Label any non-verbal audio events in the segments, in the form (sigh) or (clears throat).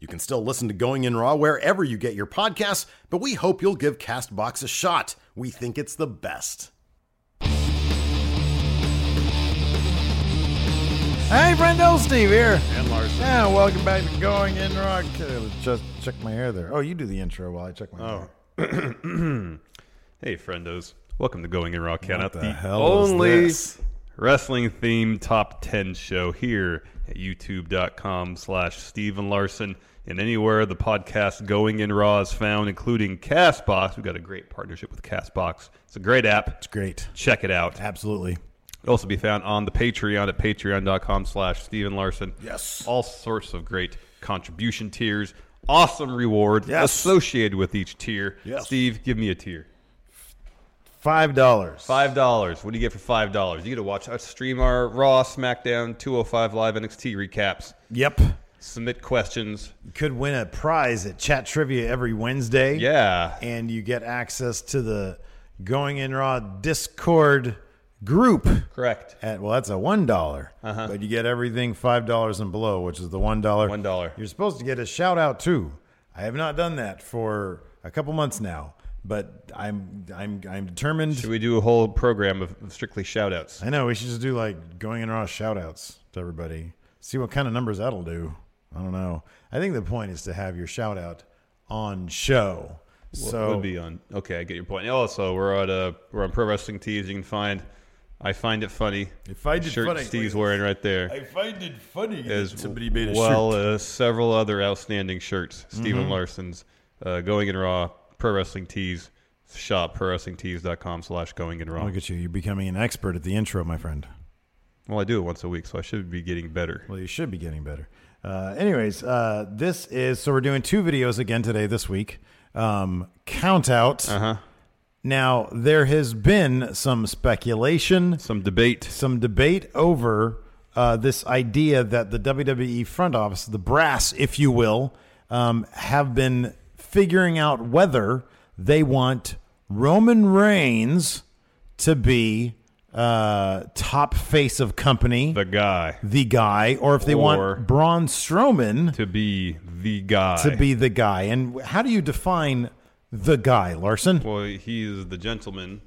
You can still listen to Going In Raw wherever you get your podcasts, but we hope you'll give Castbox a shot. We think it's the best. Hey, Brendo, Steve here. And Larson. Yeah, welcome back to Going In Raw. Okay, Just check my hair there. Oh, you do the intro while I check my hair. Oh. hair. (clears throat) hey, friendos. Welcome to Going in Raw Count What Out, the hell is only this? Wrestling themed top 10 show here at youtube.com slash Steven Larson and anywhere the podcast Going in Raw is found, including Castbox. We've got a great partnership with Castbox. It's a great app. It's great. Check it out. Absolutely. It'll also be found on the Patreon at patreon.com slash Steven Larson. Yes. All sorts of great contribution tiers. Awesome rewards Yes. associated with each tier. Yes. Steve, give me a tier. Five dollars. Five dollars. What do you get for five dollars? You get to watch us stream our Raw, SmackDown, 205 Live NXT recaps. Yep. Submit questions. You could win a prize at Chat Trivia every Wednesday. Yeah. And you get access to the Going In Raw Discord group. Correct. At well, that's a one dollar, Uh-huh. but you get everything five dollars and below, which is the one dollar. One dollar. You're supposed to get a shout out too. I have not done that for a couple months now, but I'm I'm I'm determined. Should we do a whole program of of strictly shout outs? I know we should just do like going in raw shout outs to everybody. See what kind of numbers that'll do. I don't know. I think the point is to have your shout out on show. So would be on. Okay, I get your point. Also, we're at uh we're on Pro Wrestling Tees. You can find. I find it funny. I find it shirt funny. Steve's wearing right there. I find it funny as that somebody made a well shirt. as several other outstanding shirts. Steven Mhm. Larson's uh, Going in Raw, Pro Wrestling Tees, shop prowrestlingtees.com slash Going in Raw. Look at you. You're becoming an expert at the intro, my friend. Well, I do it once a week, so I should be getting better. Well, you should be getting better. Uh, anyways, uh, this is so we're doing two videos again today this week. Um, count out. Uh huh. Now there has been some speculation, some debate, some debate over uh, this idea that the WWE front office, the brass, if you will, um, have been figuring out whether they want Roman Reigns to be uh, top face of company, the guy, the guy, or if they Or- want Braun Strowman to be the guy. to be the guy. And how do you define the guy, Larson? Well, he is the gentleman.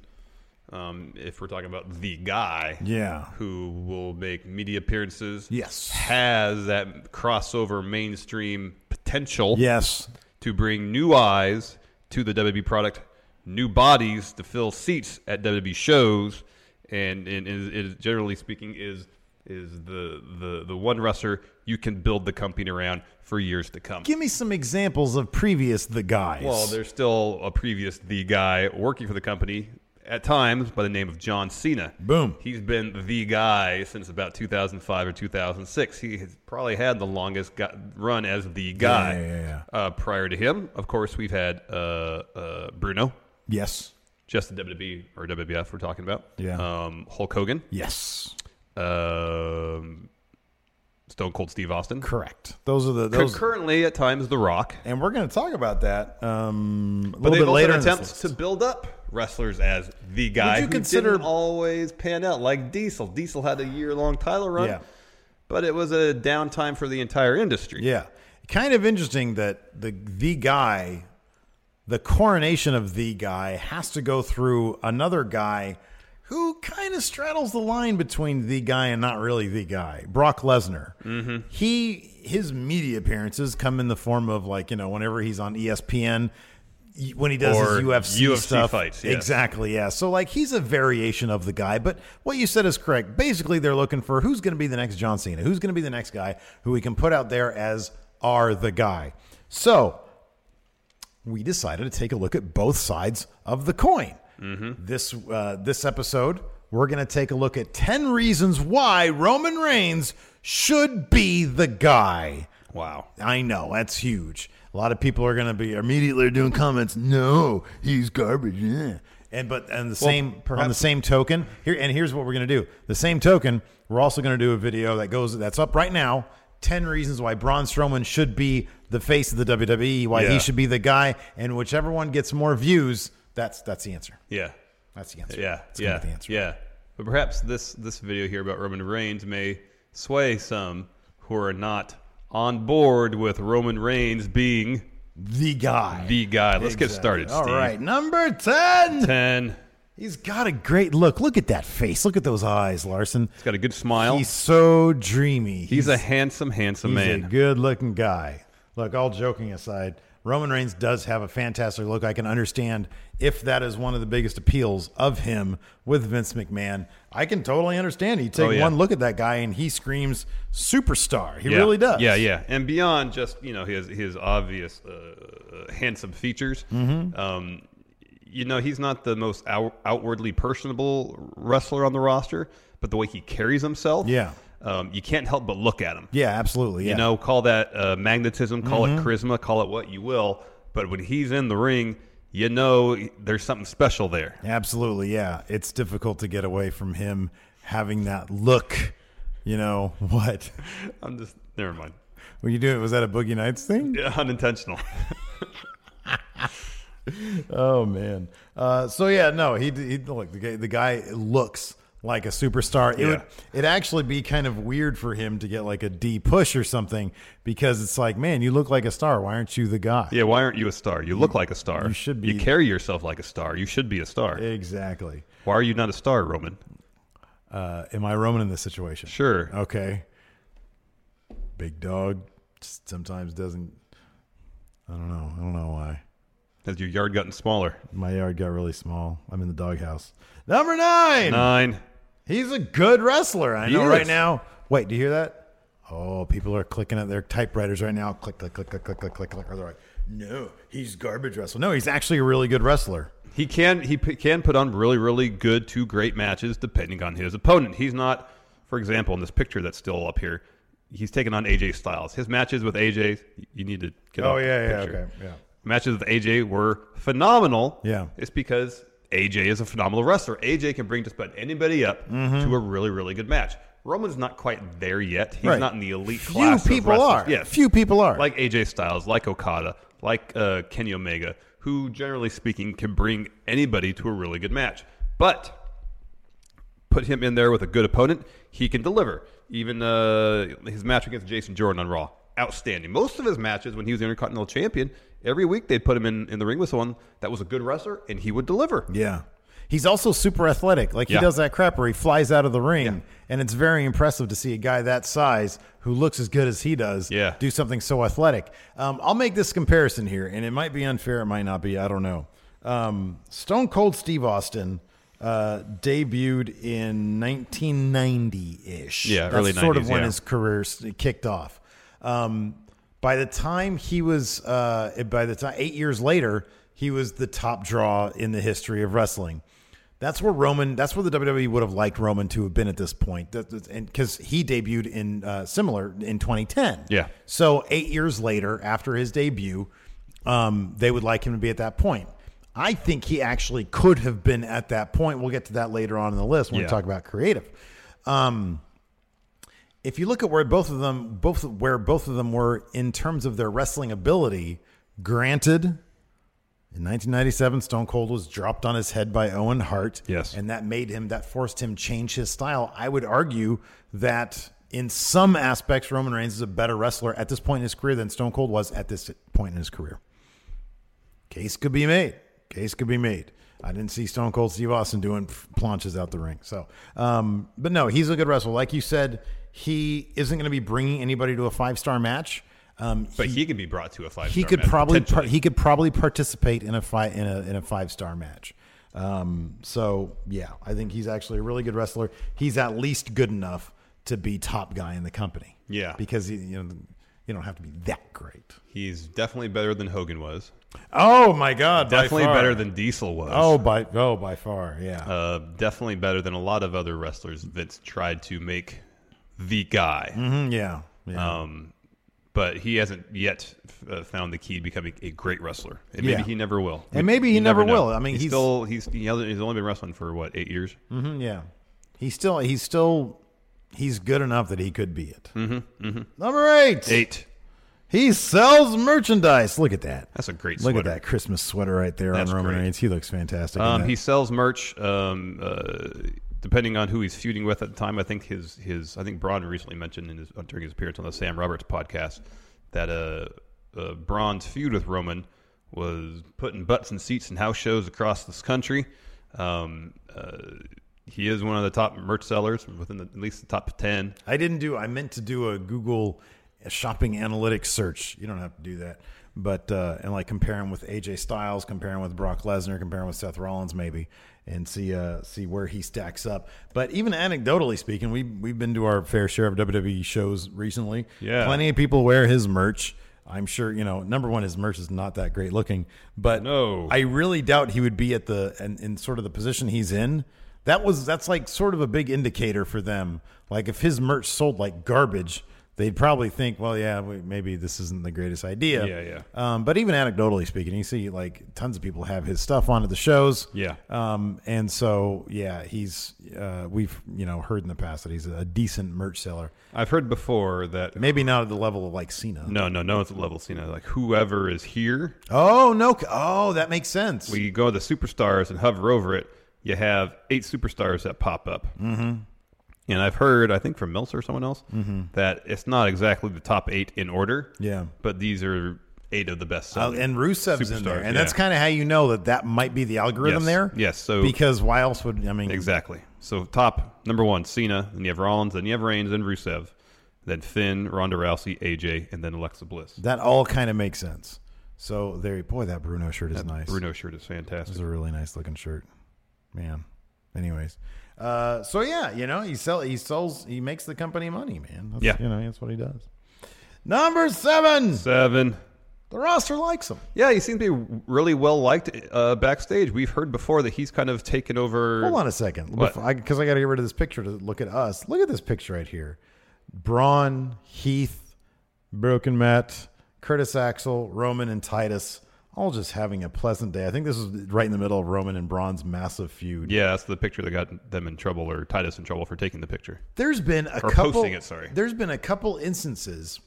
Um, if we're talking about the guy, Yeah. who will make media appearances, Yes. has that crossover mainstream potential, Yes. To bring new eyes to the WWE product, new bodies to fill seats at WWE shows, and and is, is generally speaking is is the the the one wrestler you can build the company around for years to come. Give me some examples of previous the guys. Well, there's still a previous the guy working for the company at times by the name of John Cena. Boom. He's been the guy since about 2005 or 2006. He has probably had the longest gu run as the guy. Yeah, yeah, yeah. Uh, prior to him, of course, we've had uh, uh, Bruno. Yes. Just the WWE or WWF we're talking about. Yeah. Um, Hulk Hogan. Yes. Um, Stone Cold Steve Austin. Correct. Those are the those, Currently, at times, The Rock. and we're going to talk about that um, a But little bit later. had in this attempts to build up wrestlers as the guy you who consider- didn't always pan out, like Diesel. Diesel had a year-long title run, Yeah. but it was a downtime for the entire industry. Yeah, kind of interesting that the the guy, the coronation of the guy, has to go through another guy who kind of straddles the line between the guy and not really the guy, Brock Lesnar. Mm-hmm. He his media appearances come in the form of like you know whenever he's on ESPN. When he does Or his UFC, UFC stuff, fights, yes. exactly, yeah. So like he's a variation of the guy, but what you said is correct. Basically, they're looking for who's going to be the next John Cena, who's going to be the next guy who we can put out there as are the guy. So we decided to take a look at both sides of the coin. This uh, this episode, we're going to take a look at ten reasons why Roman Reigns should be the guy. Wow. I know that's huge. A lot of people are going to be immediately doing comments. No, he's garbage. yeah." And but and the same on the same token here. And here's what we're going to do. The same token, we're also going to do a video that goes that's up right now. Ten reasons why Braun Strowman should be the face of the WWE. Why he should be the guy. And whichever one gets more views, that's that's the answer. Yeah. That's the answer. Yeah. That's yeah. be the answer. Yeah. But perhaps this this video here about Roman Reigns may sway some who are not on board with Roman Reigns being The guy. the guy. Let's get started. All Steve. right, number ten. Ten. He's got a great look. Look at that face. Look at those eyes, Larson. He's got a good smile. He's so dreamy. He's a handsome, handsome he's man. a good-looking guy. Look, all joking aside, Roman Reigns does have a fantastic look. I can understand if that is one of the biggest appeals of him with Vince McMahon. I can totally understand. You take Oh, yeah. one look at that guy and he screams superstar. He Yeah. really does. Yeah, yeah. And beyond just you know his his obvious uh, uh, handsome features, Mm-hmm. um, you know he's not the most out- outwardly personable wrestler on the roster, but the way he carries himself, Yeah. Um, you can't help but look at him. Yeah, absolutely. Yeah. You know, call that uh, magnetism, call Mm-hmm. it charisma, call it what you will, but when he's in the ring, you know there's something special there. Absolutely, yeah. It's difficult to get away from him having that look. You know (laughs) what? I'm just never mind. Were you doing? Was that a Boogie Nights thing? Yeah, unintentional. (laughs) Oh man. Uh, so yeah, no, he, he look the guy, the guy looks like a superstar. It Yeah. would it actually be kind of weird for him to get like a D push or something because it's like, man, you look like a star. Why aren't you the guy? yeah, why aren't you a star? You look like a star. you should be. You carry yourself like a star. You should be a star. Exactly. Why are you not a star, Roman? Uh, am I Roman in this situation? Sure. Okay. Big dog sometimes doesn't. I don't know. I don't know why. Has your yard gotten smaller? My yard got really small. I'm in the doghouse. Number nine. Nine. He's a good wrestler. I He know right is. now. Wait, do you hear that? Oh, people are clicking at their typewriters right now. Click, click, click, click, click, click, click, click. They're like, no, he's garbage wrestler. No, he's actually a really good wrestler. He can he p- can put on really really good to great matches depending on his opponent. He's not, for example, in this picture that's still up here. He's taking on AJ Styles. His matches with AJ, you need to get. Oh, off the yeah, yeah, picture. okay, yeah. Matches with AJ were phenomenal. Yeah. it's because AJ is a phenomenal wrestler. AJ can bring just about anybody up to a really really good match. Roman's not quite there yet. He's Mm-hmm. Right. not in the elite Few class. of people are. Yeah, Few people are. like AJ Styles, like Okada, like uh, Kenny Omega, who generally speaking can bring anybody to a really good match. But put him in there with a good opponent, he can deliver. Even uh, his match against Jason Jordan on Raw, outstanding. Most of his matches when he was the Intercontinental Champion, every week they'd put him in, in the ring with someone that was a good wrestler, and he would deliver. Yeah. He's also super athletic. Like he Yeah. does that crap where he flies out of the ring, and it's very impressive to see a guy that size who looks as good as he does Yeah. do something so athletic. Um, I'll make this comparison here, and it might be unfair, it might not be. I don't know. Um, Stone Cold Steve Austin uh, debuted in 1990 ish. Yeah, That's early sort of 90s, when yeah. his career s- kicked off. Um, by the time he was, uh, by the time eight years later, he was the top draw in the history of wrestling. That's where Roman. That's where the WWE would have liked Roman to have been at this point, That- that- and because he debuted in uh, similar in 2010. Yeah. So eight years later, after his debut, um, they would like him to be at that point. I think he actually could have been at that point. We'll get to that later on in the list when we Yeah. talk about creative. Um, if you look at where both of them both where both of them were in terms of their wrestling ability, granted, in 1997, Stone Cold was dropped on his head by Owen Hart. Yes. And that made him, that forced him change his style. I would argue that in some aspects, Roman Reigns is a better wrestler at this point in his career than Stone Cold was at this point in his career. Case could be made. Case could be made. I didn't see Stone Cold Steve Austin doing planchas out the ring. So, um, but no, he's a good wrestler. Like you said, he isn't going to be bringing anybody to a five star match. Um, But he, could be brought to a five. he could probably par- he could probably participate in a fight in a in a five star match. Um, so yeah, I think he's actually a really good wrestler. He's at least good enough to be top guy in the company. Yeah. because he, you know you don't have to be that great. He's definitely better than Hogan was. Oh my God, by Definitely better than Diesel was. oh by oh by far yeah. Uh, definitely better than a lot of other wrestlers Vince tried to make the guy. Mhm, yeah, yeah. Um, but he hasn't yet uh, found the key to becoming a great wrestler. And maybe Yeah. he never will. And maybe he You never know. will. I mean, he's, he's- still he's he hasn't- he's only been wrestling for what eight years. Mhm, yeah. He's still he's still he's good enough that he could be it. Mm-hmm, Number eight. Eight. He sells merchandise. Look at that. That's a great Look sweater. at that Christmas sweater right there That's on Roman great. Reigns. He looks fantastic. Um, he sells merch. Um, uh, depending on who he's feuding with at the time, I think his his I think Braun recently mentioned in his, during his appearance on the Sam Roberts podcast that uh, uh, Braun's feud with Roman was putting butts in seats in house shows across this country. Um, uh, he is one of the top merch sellers within the, at least the top ten. I didn't do. I meant to do a Google shopping analytics search. You don't have to do that, but uh, and like compare him with AJ Styles, compare him with Brock Lesnar, compare him with Seth Rollins, maybe, and see uh, see where he stacks up. But even anecdotally speaking, we we've been to our fair share of WWE shows recently. Yeah. plenty of people wear his merch. I'm sure you know. Number one, his merch is not that great looking, but No. I really doubt he would be at the in, in sort of the position he's in. That was that's like sort of a big indicator for them. Like if his merch sold like garbage, they'd probably think, well, yeah, we, maybe this isn't the greatest idea. Yeah, yeah. Um, but even anecdotally speaking, you see like tons of people have his stuff on at the shows. Yeah. Um, and so yeah, he's uh, we've you know heard in the past that he's a decent merch seller. I've heard before that. Maybe not at the level of like Cena. No, no, no. It's the level of Cena. Like whoever is here, Oh no! Oh, that makes sense. we go to the superstars and hover over it, you have eight superstars that pop up. Mm-hmm. And I've heard, I think from Meltzer or someone else, that it's not exactly the top eight in order. Yeah. But these are eight of the best. Uh, and Rusev's in there, and that's kind of how you know that that might be the algorithm Yes. there. Yes, so- because why else would I mean? Exactly. So top number one, Cena. Then you have Rollins. Then you have Reigns. Then Rusev. Then Finn, Ronda Rousey, AJ, and then Alexa Bliss. That all kind of makes sense. So there, boy, that Bruno shirt is nice. Bruno shirt is This fantastic. is a really nice looking shirt, man. Anyways, uh, so yeah, you know, he sell he sells he makes the company money, man. That's, Yeah. you know, that's what he does. Number seven, Seven. the roster likes him. Yeah, he seems to be really well liked uh, backstage. We've heard before that he's kind of taken over. Hold on a second, because I, got to get rid of this picture to look at us. Look at this picture right here: Braun, Heath, Broken Matt, Curtis Axel, Roman, and Titus, all just having a pleasant day. I think this is right in the middle of Roman and Braun's massive feud. Yeah, that's the picture that got them in trouble or Titus in trouble for taking the picture. There's been a Or couple. posting it, sorry. There's been a couple instances.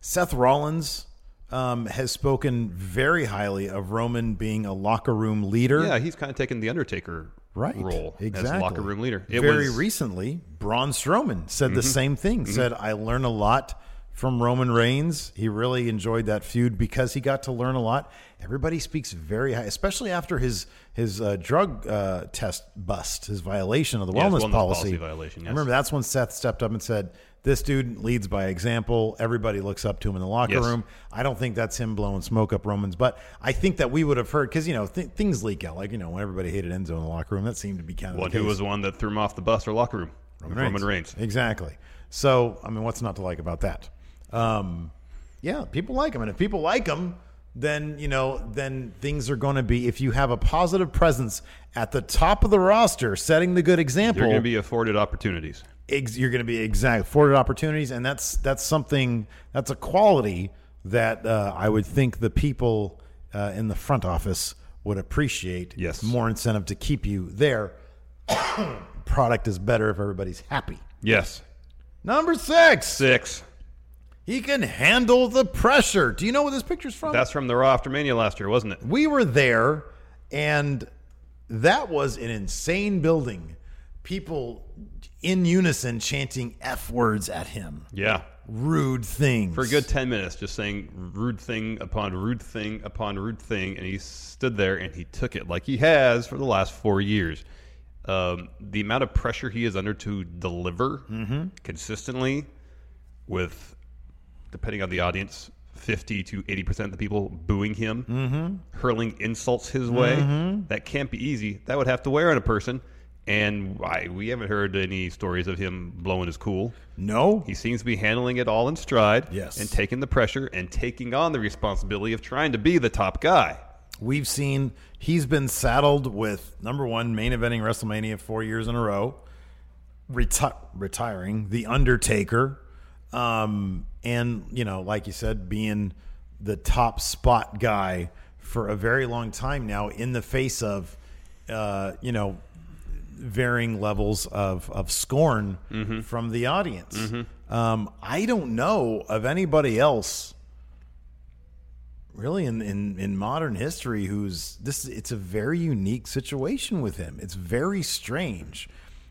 Seth Rollins um, has spoken very highly of Roman being a locker room leader. Yeah, he's kind of taken the Undertaker right role exactly. as locker room leader. It Very was, Mm-hmm. recently, Braun Strowman said the same thing. Said I learn a lot from Roman Reigns. He really enjoyed that feud because he got to learn a lot. Everybody speaks very high, especially after his his uh, drug uh, test bust, his violation of the Yeah, wellness, wellness policy. policy violation, I remember that's when Seth stepped up and said, "This dude leads by example. Everybody looks up to him in the locker Yes. room." I don't think that's him blowing smoke up Roman's butt. I think that we would have heard because you know th- things leak out. Like you know when everybody hated Enzo in the locker room, that seemed to be kind of Well, who was the one that threw him off the bus or locker room? Roman Reigns. Exactly. So, I mean, what's not to like about that? Um, yeah, people like him, and if people like him, then you know, then things are going to be. If you have a positive presence at the top of the roster, setting the good example, You're going to be afforded opportunities. ex- you're going to be exact afforded opportunities, and that's that's something that's a quality that uh, I would think the people uh, in the front office would appreciate. Yes. more incentive to keep you there. (coughs) Product is better if everybody's happy. Yes. Number six. Six. He can handle the pressure. Do you know what this picture's from? That's from the Raw after Mania last year, wasn't it? we were there, and that was an insane building. People in unison chanting F words at him. Yeah. Rude things. For a good 10 minutes, just saying rude thing upon rude thing upon rude thing. And he stood there and he took it like he has for the last four years. Um, the amount of pressure he is under to deliver consistently with, depending on the audience, 50 to 80% of the people booing him, hurling insults his way, that can't be easy. That would have to wear on a person. And I, we haven't heard any stories of him blowing his cool. No? He seems to be handling it all in stride. Yes. And taking the pressure and taking on the responsibility of trying to be the top guy. We've seen he's been saddled with number one main eventing WrestleMania four years in a row, reti- retiring the Undertaker, um, and you know, like you said, being the top spot guy for a very long time now, in the face of, uh, you know, varying levels of of scorn from the audience. Um, I don't know of anybody else really in, in in modern history who's this it's a very unique situation with him. It's very strange.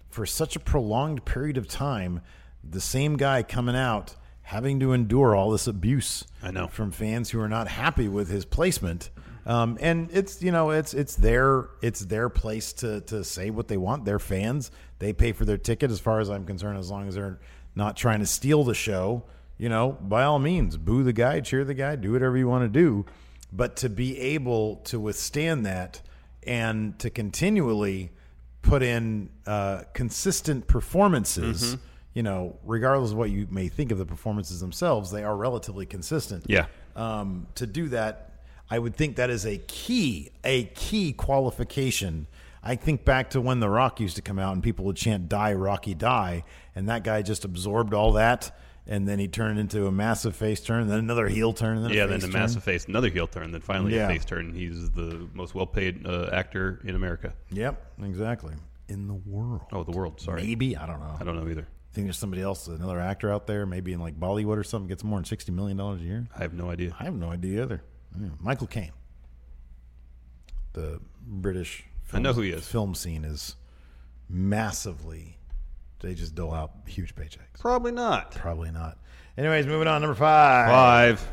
For such a prolonged period of time the same guy coming out having to endure all this abuse I know. from fans who are not happy with his placement. Um, and it's you know it's it's their it's their place to to say what they want. They're fans. They pay for their ticket as far as i'm concerned as long as they're not trying to steal the show. You know, by all means, boo the guy, cheer the guy, do whatever you want to do. But to be able to withstand that and to continually put in uh, consistent performances, you know, regardless of what you may think of the performances themselves, they are relatively consistent. Yeah. Um, to do that, I would think that is a key, a key qualification. I think back to when The Rock used to come out and people would chant "Die Rocky Die," and that guy just absorbed all that, and then he turned into a massive face turn, then another heel turn, and then a Yeah, face then the turn. massive face, another heel turn, then finally Yeah. a face turn. He's the most well paid uh, actor in America. Yep, exactly. In the world, Oh, the world. Sorry. maybe I don't know. I don't know either. Think there's somebody else, another actor out there, maybe in like Bollywood or something, gets more than sixty million dollars a year. I have no idea. I have no idea either. Yeah. Michael Caine, the British. I Film, know who he is. Film scene is massively. They just dole out huge paychecks. Probably not. Probably not. Anyways, moving on. Number five. Five.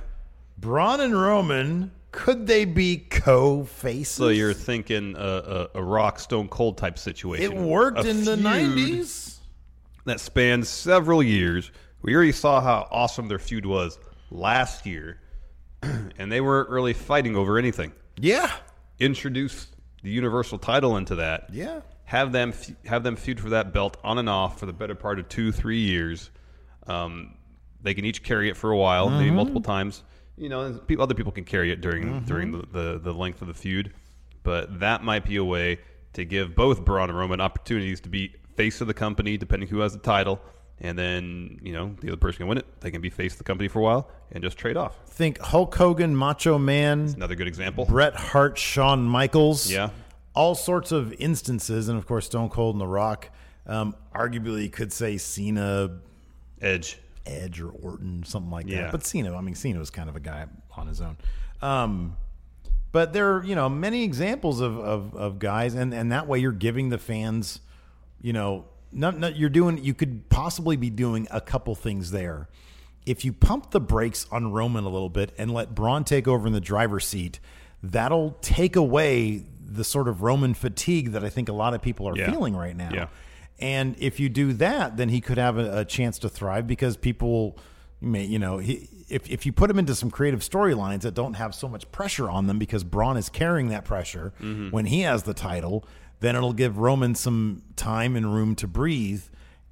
Braun and Roman. Could they be co-faces? So you're thinking a, a, a Rock Stone Cold type situation. It worked A in the nineties. That spans several years. We already saw how awesome their feud was last year, (clears throat) and they weren't really fighting over anything. Yeah. Introduce the Universal title into that. Yeah. have them have them feud for that belt on and off for the better part of two three years. Um, they can each carry it for a while, maybe Mm-hmm. multiple times. You know, people, other people can carry it during during the, the, the length of the feud, but that might be a way to give both Braun and Roman opportunities to be face of the company, depending who has the title, and then you know the other person can win it. They can be face of the company for a while and just trade off. Think Hulk Hogan, Macho Man, Another good example. Bret Hart, Shawn Michaels. Yeah. All sorts of instances. And of course, Stone Cold and The Rock. Um, arguably, you could say Cena, Edge. Edge, or Orton, something like Yeah. that. But Cena, I mean, Cena was kind of a guy on his own. Um, but there are, you know, many examples of, of, of guys. And, and that way you're giving the fans, you know, not, not, you're doing, you could possibly be doing a couple things there. If you pump the brakes on Roman a little bit and let Braun take over in the driver's seat, that'll take away the sort of Roman fatigue that I think a lot of people are Yeah. feeling right now. Yeah. And if you do that, then he could have a, a chance to thrive because people may, you know, he, if, if you put him into some creative storylines that don't have so much pressure on them because Braun is carrying that pressure mm-hmm. when he has the title, then it'll give Roman some time and room to breathe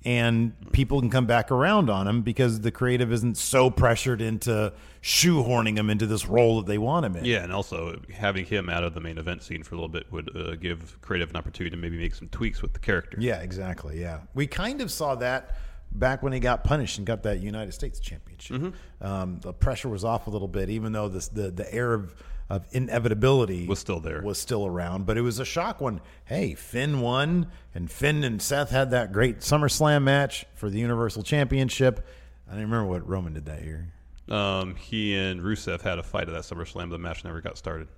and people can come back around on him because the creative isn't so pressured into shoehorning him into this role that they want him in. Yeah, and also having him out of the main event scene for a little bit would uh, give creative an opportunity to maybe make some tweaks with the character. Yeah, exactly. Yeah, we kind of saw that back when he got punished and got that United States Championship. Um, the pressure was off a little bit, even though this, the the air of of inevitability Was still there. was still around. But it was a shock when hey Finn won and Finn and Seth had that great SummerSlam match for the Universal Championship. I don't remember what Roman did that year. Um, he and Rusev had a fight at that SummerSlam, but the match never got started.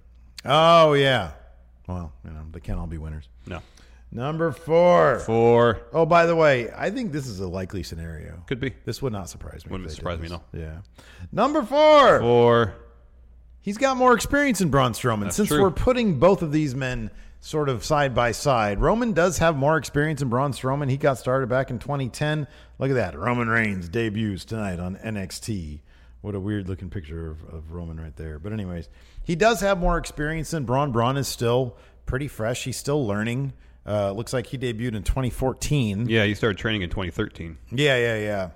Oh yeah. Well, you know they can't all be winners. No. Number four. Four. Oh, by the way, I think this is a likely scenario. Could be. This would not surprise me. Wouldn't surprise me, this. Yeah. Number four. Four. He's got more experience in Braun Strowman. That's Since true. we're putting both of these men sort of side by side, Roman does have more experience in Braun Strowman. He got started back in 2010. Look at that. Roman Reigns debuts tonight on NXT. What a weird looking picture of, of Roman right there. But, anyways, he does have more experience than Braun. Braun is still pretty fresh. He's still learning. Uh, looks like he debuted in 2014. Yeah, he started training in 2013. Yeah, yeah, yeah.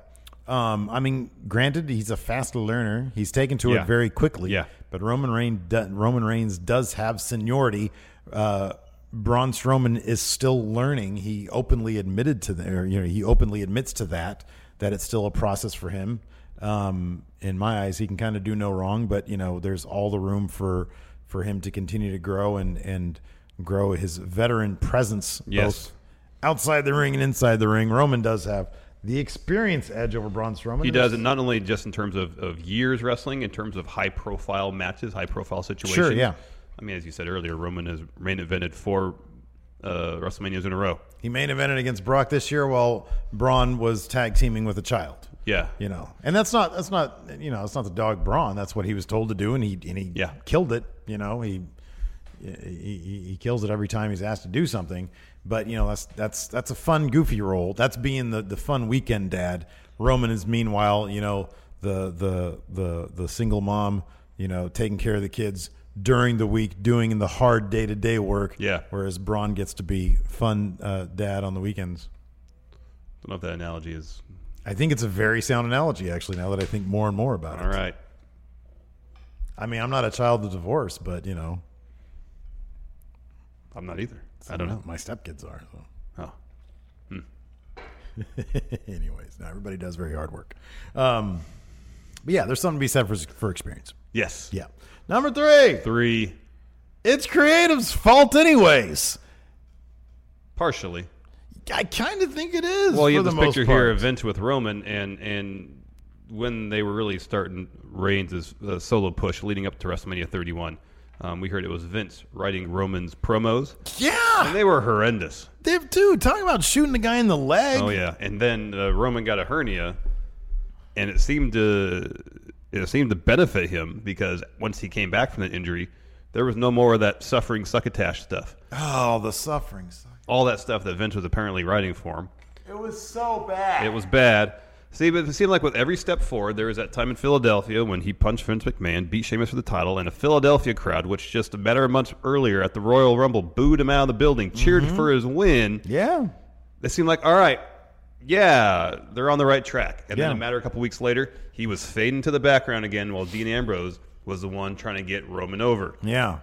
Um, I mean, granted, he's a fast learner. He's taken to Yeah. it very quickly. Yeah. But Roman Reigns, Roman Reigns does have seniority. Uh, Braun Strowman is still learning. He openly admitted to the, or, you know, he openly admits to that that it's still a process for him. Um, in my eyes, he can kind of do no wrong, but you know, there's all the room for for him to continue to grow and and grow his veteran presence Yes. both outside the ring and inside the ring. Roman does have the experience edge over Braun Strowman. He does, it not only just in terms of, of years wrestling, in terms of high profile matches, high profile situations. Sure, yeah. I mean, as you said earlier, Roman has main evented four uh, WrestleManias in a row. He main evented against Brock this year while Braun was tag teaming with a child. Yeah. You know, and that's not that's not you know it's not the dog Braun. That's what he was told to do, and he and he Yeah. killed it. You know, he, he he he kills it every time he's asked to do something. But you know that's that's that's a fun goofy role. That's being the the fun weekend dad. Roman is meanwhile you know the the the the single mom you know taking care of the kids during the week, doing the hard day to day work. Yeah. Whereas Braun gets to be fun uh, dad on the weekends. I don't know if that analogy is I think it's a very sound analogy, actually. Now that I think more and more about it. All right. I mean, I'm not a child of divorce, but you know, I'm not either. I don't know. My stepkids are. So. Oh. (laughs) Anyways, now everybody does very hard work. Um, but yeah, there's something to be said for for experience. Yes. Yeah. Number three, Three. it's creative's fault, anyways. Partially. I kind of think it is. Well, you have this picture here part. of Vince with Roman, and and when they were really starting Reigns' uh, solo push leading up to WrestleMania 31, um, we heard it was Vince writing Roman's promos, and Yeah, they were horrendous. they dude, talking about shooting the guy in the leg. Oh yeah, and then uh, Roman got a hernia, and it seemed to it seemed to benefit him because once he came back from that injury, there was no more of that suffering succotash stuff. Oh, the suffering. All that stuff that Vince was apparently writing for him. It was so bad. It was bad. See, but it seemed like with every step forward, there was that time in Philadelphia when he punched Vince McMahon, beat Sheamus for the title, and a Philadelphia crowd, which just a matter of months earlier at the Royal Rumble booed him out of the building, cheered mm-hmm. for his win. yeah. It seemed like, all right, yeah, they're on the right track. And Yeah. then a matter of a couple weeks later, he was fading to the background again while Dean Ambrose was the one trying to get Roman over. Yeah.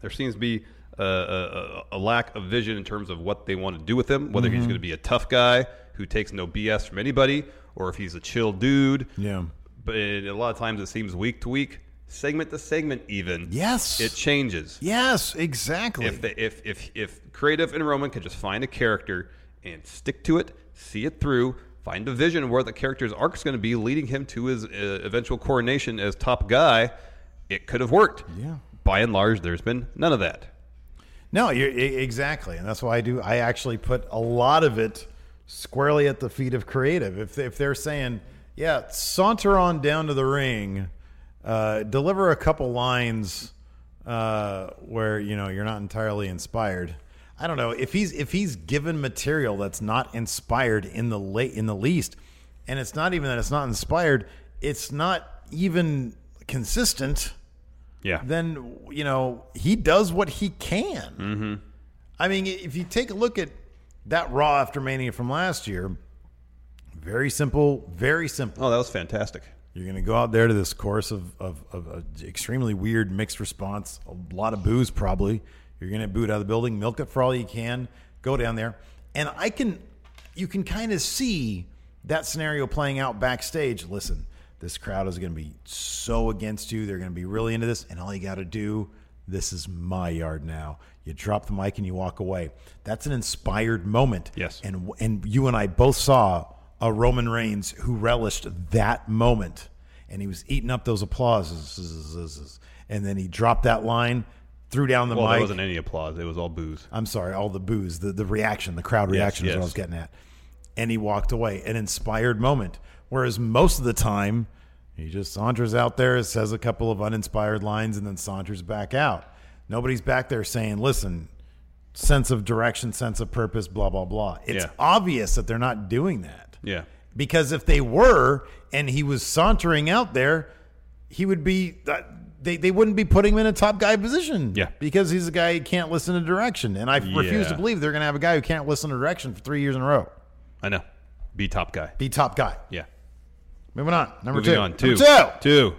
There seems to be a, a, a lack of vision in terms of what they want to do with him, whether he's mm-hmm. going to be a tough guy who takes no BS from anybody, or if he's a chill dude. Yeah. But a lot of times it seems week to week, segment to segment, even. Yes. It changes. Yes, exactly. If, they, if, if, if creative and Roman could just find a character and stick to it, see it through, find a vision of where the character's arc is going to be, leading him to his uh, eventual coronation as top guy, it could have worked. Yeah. By and large, there's been none of that. No, exactly, and that's why I do. I actually put a lot of it squarely at the feet of creative. If if they're saying, "Yeah, saunter on down to the ring, uh, deliver a couple lines uh, where you know you're not entirely inspired," I don't know if he's if he's given material that's not inspired in the late in the least, and it's not even that it's not inspired. It's not even consistent Yeah. then you know he does what he can. Mm-hmm. I mean, if you take a look at that Raw after Mania from last year, very simple, very simple. oh, that was fantastic. You're going to go out there to this course of, of, of extremely weird mixed response, a lot of boos probably. You're going to boot out of the building, milk it for all you can, go down there, and I can, you can kind of see that scenario playing out backstage. Listen, This crowd is going to be so against you. They're going to be really into this. And all you got to do, this is my yard now. You drop the mic and you walk away. That's an inspired moment. Yes. And, and you and I both saw a Roman Reigns who relished that moment. And he was eating up those applauses. And then he dropped that line, threw down the Well, mic. there wasn't any applause. It was all boos. I'm sorry, all the boos, the, the reaction, the crowd Yes, reaction is what I was getting at. And he walked away, an inspired moment. Whereas most of the time, he just saunters out there, says a couple of uninspired lines, and then saunters back out. Nobody's back there saying, listen, sense of direction, sense of purpose, blah, blah, blah. It's Yeah. obvious that they're not doing that. Yeah. Because if they were and he was sauntering out there, he would be uh, they, they wouldn't be putting him in a top guy position. Yeah. Because he's a guy who can't listen to direction. And I refuse to believe they're gonna have a guy who can't listen to direction for three years in a row. I know. Be top guy. Be top guy. Yeah. Moving on. Number Moving two. on. Two. Number two. Two.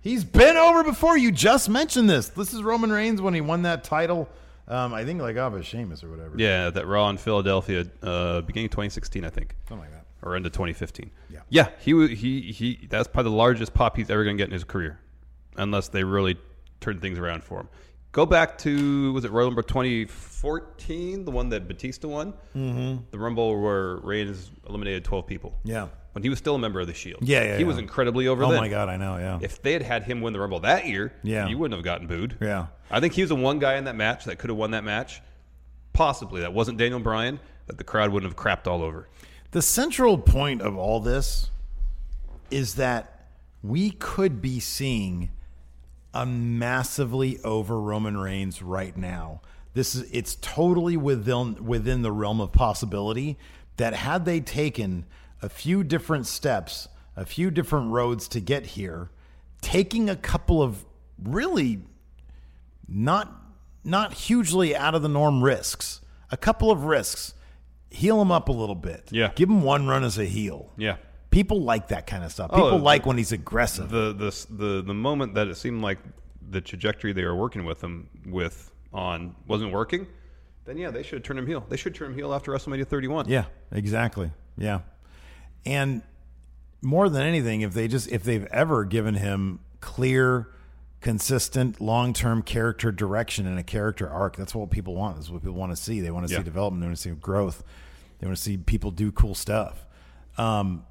He's been over before. You just mentioned this. This is Roman Reigns when he won that title. Um, I think like off of Sheamus or whatever. Yeah, that Raw in Philadelphia, uh, beginning of 2016, I think, Something like that. or into 2015. Yeah. yeah. He he he. That's probably the largest pop he's ever going to get in his career, unless they really turn things around for him. Go back to was it Royal Rumble 2014, the one that Batista won, mm-hmm. the Rumble where Reigns eliminated 12 people. Yeah. When he was still a member of the Shield. Yeah, yeah, he yeah. was incredibly over. Oh then. my god, I know, yeah. If they had had him win the Rumble that year, Yeah. you wouldn't have gotten booed. Yeah. I think he was the one guy in that match that could have won that match. Possibly. That wasn't Daniel Bryan, that the crowd wouldn't have crapped all over. The central point of all this is that we could be seeing a massively over Roman Reigns right now. This is it's totally within within the realm of possibility that had they taken a few different steps, a few different roads to get here, taking a couple of really not not hugely out of the norm risks, a couple of risks, heel him up a little bit. Yeah. Give him one run as a heel. Yeah. People like that kind of stuff. Oh, People the- like when he's aggressive. The the the the moment that it seemed like the trajectory they were working with him with on wasn't working, then yeah, they should have turned him heel. They should turn him heel after WrestleMania 31. Yeah, exactly. Yeah. And more than anything, if they just if they've ever given him clear, consistent, long term character direction and a character arc, that's what people want. That's what people want to see. They want to Yeah. see development, they want to see growth. They want to see people do cool stuff. Um,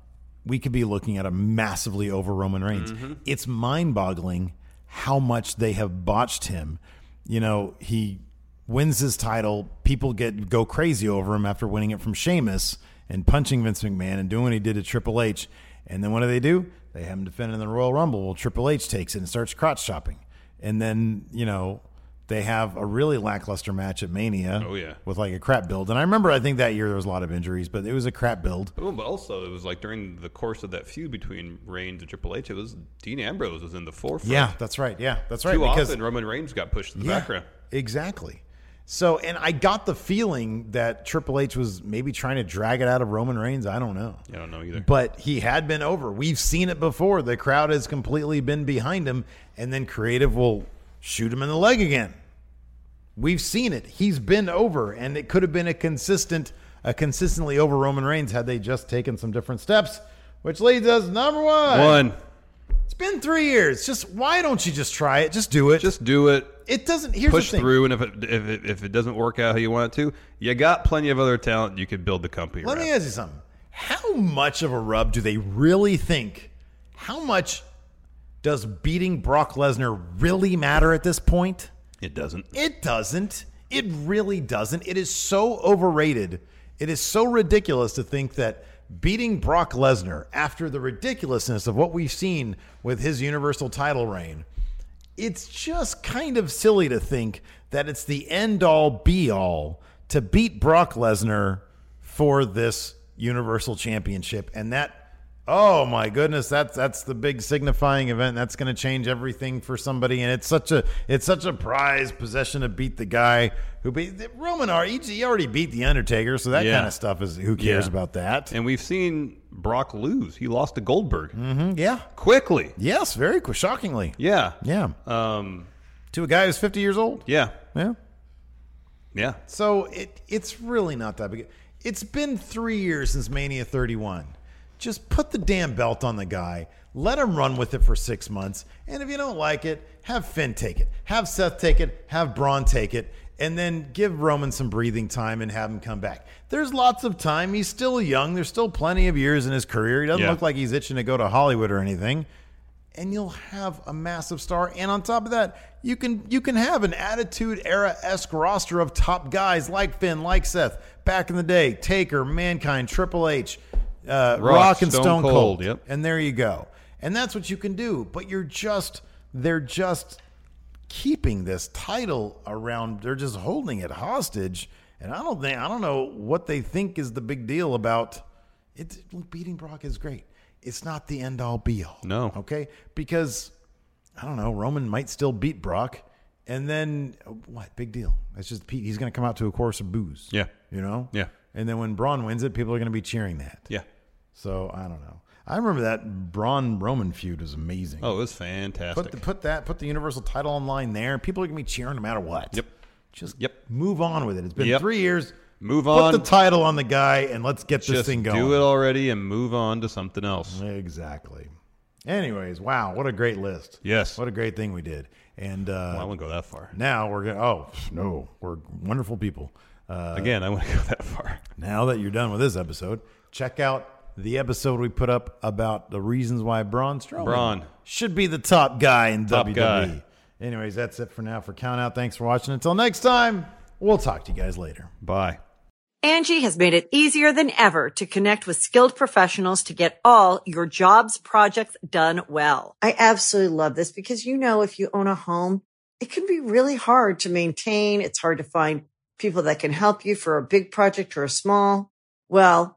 we could be looking at a massively over Roman Reigns. It's mind boggling how much they have botched him. You know, he wins his title. People get go crazy over him after winning it from Sheamus and punching Vince McMahon and doing what he did to Triple H. And then what do they do? They have him defend in the Royal Rumble. Well, Triple H takes it and starts crotch chopping. And then, you know, they have a really lackluster match at Mania. Oh, yeah. With like a crap build. And I remember I think that year there was a lot of injuries, but it was a crap build. Oh, but also it was like during the course of that feud between Reigns and Triple H, it was Dean Ambrose was in the forefront. Yeah, that's right. Yeah, that's right. Too because often Roman Reigns got pushed to the Yeah, background. Exactly. So, and I got the feeling that Triple H was maybe trying to drag it out of Roman Reigns. I don't know. I don't know either. But he had been over. We've seen it before. The crowd has completely been behind him, and then creative will shoot him in the leg again. We've seen it. He's been over, and it could have been a consistent, a consistently over Roman Reigns had they just taken some different steps. Which leads us number one. One, It's been three years. Just why don't you just try it? Just do it. just do it. it doesn't. Here's push the thing. through, and if it, if it if it doesn't work out how you want it to, you got plenty of other talent you could build the company Let around. me ask you something. How much of a rub do they really think? How much does beating Brock Lesnar really matter at this point? it doesn't. It doesn't. It really doesn't. It is so overrated. It is so ridiculous to think that beating Brock Lesnar after the ridiculousness of what we've seen with his Universal title reign, it's just kind of silly to think that it's the end all be all to beat Brock Lesnar for this Universal Championship. And that, oh my goodness, that's that's the big signifying event. That's going to change everything for somebody. And it's such a it's such a prized possession to beat the guy who beat Roman. Ar- He he already beat the Undertaker, so that Yeah. kind of stuff is who cares Yeah. about that? And we've seen Brock lose. He lost to Goldberg Mhm, yeah. quickly. Yes, very quick, shockingly. Yeah. Yeah. Um. To a guy who's 50 years old. Yeah. Yeah. Yeah. So it it's really not that big. It's been three years since Mania 31. Just put the damn belt on the guy. Let him run with it for six months. And if you don't like it, have Finn take it. Have Seth take it. Have Braun take it. And then give Roman some breathing time and have him come back. There's lots of time. He's still young. There's still plenty of years in his career. He doesn't Yeah. look like he's itching to go to Hollywood or anything and you'll have a massive star. And on top of that, you can you can have an attitude era esque roster of top guys like Finn, like Seth, back in the day, Taker, Mankind, Triple H, uh, Rock, Rock, and Stone Stone, Cold. Cold, yep. And there you go. And that's what you can do. But you're just they're just keeping this title around. They're just holding it hostage. And I don't think I don't know what they think is the big deal about it. Beating Brock is great. It's not the end all be all. No. Okay? Because I don't know, Roman might still beat Brock. And then what? Big deal. That's just Pete. He's going to come out to a chorus of boos. Yeah. You know? Yeah. And then when Braun wins it, people are going to be cheering that. Yeah. So I don't know. I remember that Braun Roman feud was amazing. Oh, it was fantastic. Put the, put that put the Universal title online there. People are gonna be cheering no matter what. Yep. Just Yep. move on with it. It's been Yep. three years. Move on. Put the title on the guy and let's get this thing going. do it already and move on to something else. Exactly. Anyways, wow, what a great list. Yes. What a great thing we did. And uh, Well, I wouldn't go that far. now we're gonna. Oh no, we're wonderful people. Uh, Again, I wouldn't (laughs) go that far. Now that you're done with this episode, check out the episode we put up about the reasons why Braun Strowman Braun. should be the top guy in Top WWE. guy. Anyways, that's it for now for Count Out. Thanks for watching. Until next time, we'll talk to you guys later. Bye. Angi has made it easier than ever to connect with skilled professionals to get all your jobs projects done well. I absolutely love this because, you know, if you own a home, it can be really hard to maintain. It's hard to find people that can help you for a big project or a small. Well,